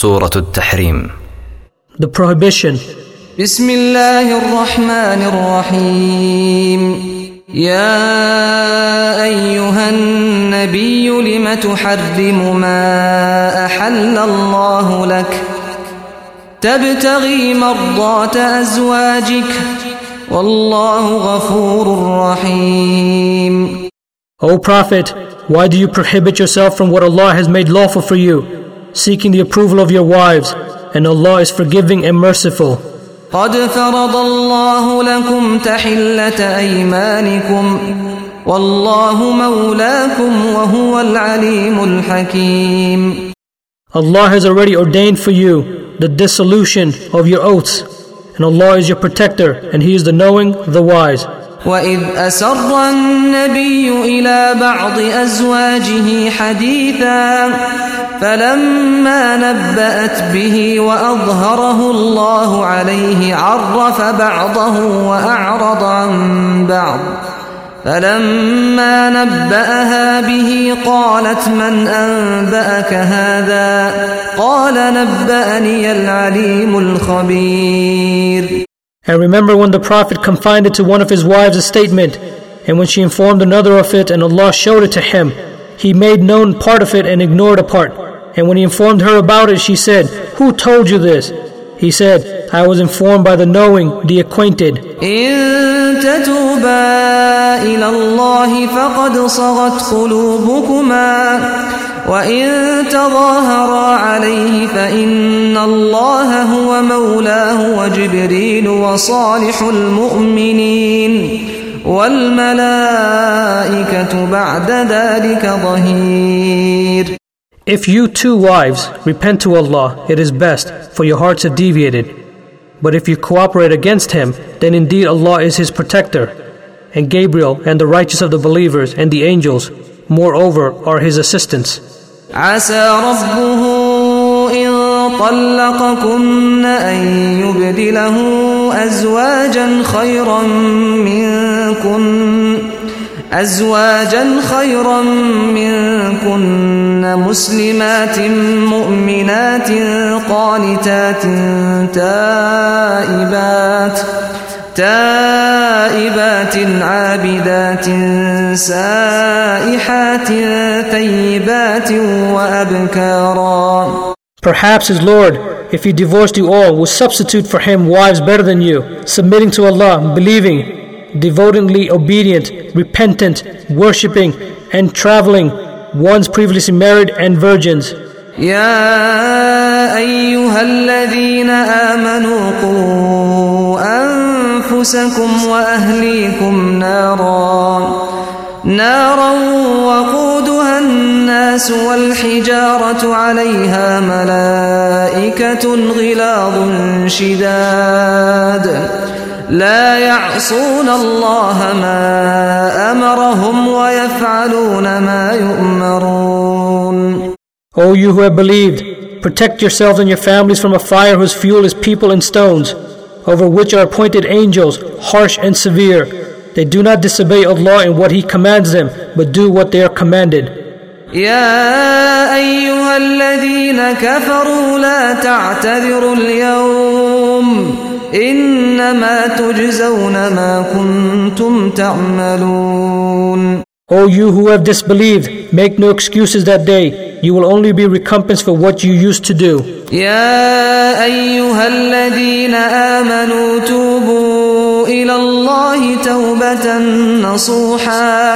سورة التحريم. The prohibition. بسم الله الرحمن الرحيم. يا أيها النبي لم تحرم ما أحل الله لك؟ تبتغي مرضات أزواجك. والله غفور رحيم. O Prophet, why do you prohibit yourself from what Allah has made lawful for you, seeking the approval of your wives, and Allah is forgiving and merciful. قد فرض الله لكم تحلة أيمانكم والله مولاكم وهو العليم الحكيم Allah has already ordained for you the dissolution of your oaths, and Allah is your protector, and He is the knowing, the wise. وإذ أسر النبي إلى بعض أزواجه حديثا فلما نبأت به وأظهره الله عليه عرف بعضه وأعرض عن بعض فلما نبأها به قالت من أنبأك هذا قال نبأني العليم الخبير And remember when the Prophet confided to one of his wives a statement, and when she informed another of it and Allah showed it to him, he made known part of it and ignored a part. And when he informed her about it, she said, Who told you this? He said, I was informed by the knowing, the acquainted. إن تتوبا إلى الله فقد صغت قلوبكما وإن تظاهرا عليه فإن الله هو مولاه وجبريل وصالح المؤمنين والملائكة بعد ذلك ظهير If you two wives repent to Allah, it is best, for your hearts have deviated. But if you cooperate against him, then indeed Allah is his protector, and Gabriel and the righteous of the believers and the angels, moreover, are his assistants. عسى ربه إن طلقكن أن يبدله أزواجا خيرا منكن أزواجا خيرا منكن مسلمات مؤمنات قانتات تائبات تائبات عابدات سائحات ثيبات وأبكارا Perhaps his Lord, if he divorced you all, will substitute for him wives better than you, submitting to Allah, believing, devotedly obedient, repentant, worshipping, and traveling, ones previously married and virgins. يا أيها الذين آمنوا قوا أنفسكم وأهليكم نارا نارا وقودها الناس والحجارة عليها ملائكة غلاظ شداد لا يعصون الله ما أمرهم ويفعلون ما يؤمرون O you who have believed, protect yourselves and your families from a fire whose fuel is people and stones, over which are appointed angels, harsh and severe. They do not disobey Allah in what He commands them, but do what they are commanded. يا أيها الذين كفروا لا تعتذروا اليوم إنما تجزون ما كنتم تعملون O you who have disbelieved, make no excuses that day. You will only be recompensed for what you used to do. يا أيها الذين آمنوا توبوا إلى الله توبة نصوحا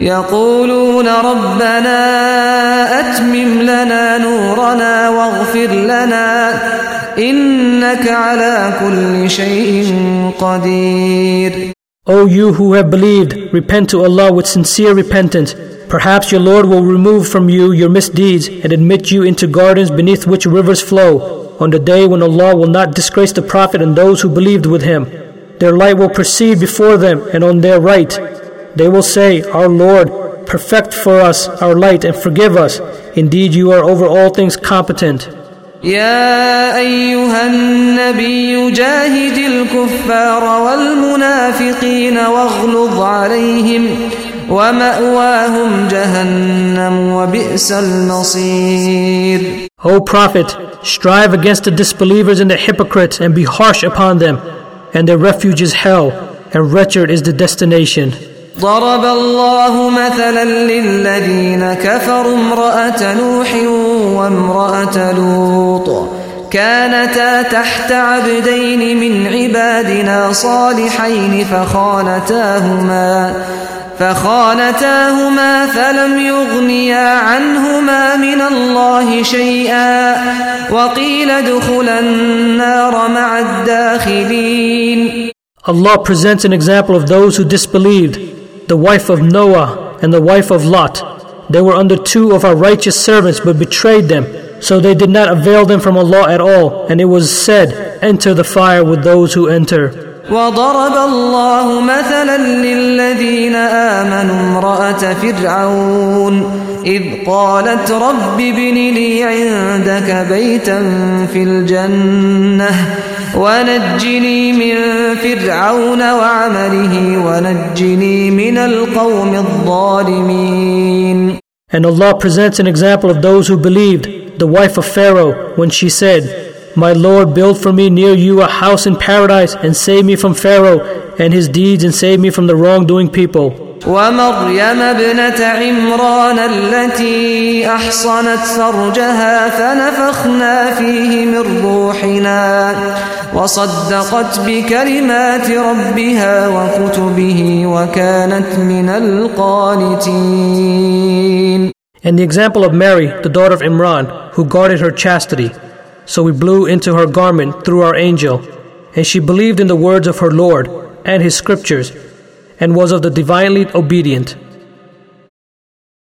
يقولون ربنا أتمم لنا نورنا واغفر لنا إنك على كل شيء قدير O you who have believed, repent to Allah with sincere repentance. Perhaps your Lord will remove from you your misdeeds and admit you into gardens beneath which rivers flow. on the day when Allah will not disgrace the Prophet and those who believed with him. Their light will proceed before them and on their right. They will say, Our Lord, perfect for us our light and forgive us. Indeed, you are over all things competent. يا أيها النبي جاهد الكفار والمنافقين واغلظ عليهم ومأواهم جهنم وبئس المصير O Prophet, strive against the disbelievers and the hypocrites and be harsh upon them, and their refuge is hell, and wretched is the destination. ضرب الله مثلا للذين كفروا امرأة نوح وامرأة لوط. كانتا تحت عبدين من عبادنا صالحين فخانتاهما فخانتاهما فلم يغنيا عنهما من الله شيئا. وقيل ادخلا النار مع الداخلين. Allah presents an example of those who disbelieved, the wife of Noah and the wife of Lot. They were under two of our righteous servants but betrayed them, so they did not avail them from Allah at all, and it was said, Enter the fire with those who enter. وضرب الله مثلا للذين آمنوا امرأة فرعون إذ قالت رب ابن لي عندك بيتا في الجنة ونجني من فرعون وعمله ونجني من القوم الظالمين And Allah presents an example of those who believed, the wife of Pharaoh, when she said, My Lord, build for me near you a house in paradise and save me from Pharaoh and his deeds and save me from the wrongdoing people. ومريم ابنة عمران التي أحصنت فرجها فنفخنا فيه من روحنا وصدقت بكلمات ربها وكتبه وكانت من القانتين And the example of Mary, the daughter of Imran, who guarded her chastity, so we blew into her garment through our angel, and she believed in the words of her Lord and his scriptures, and was of the divinely obedient.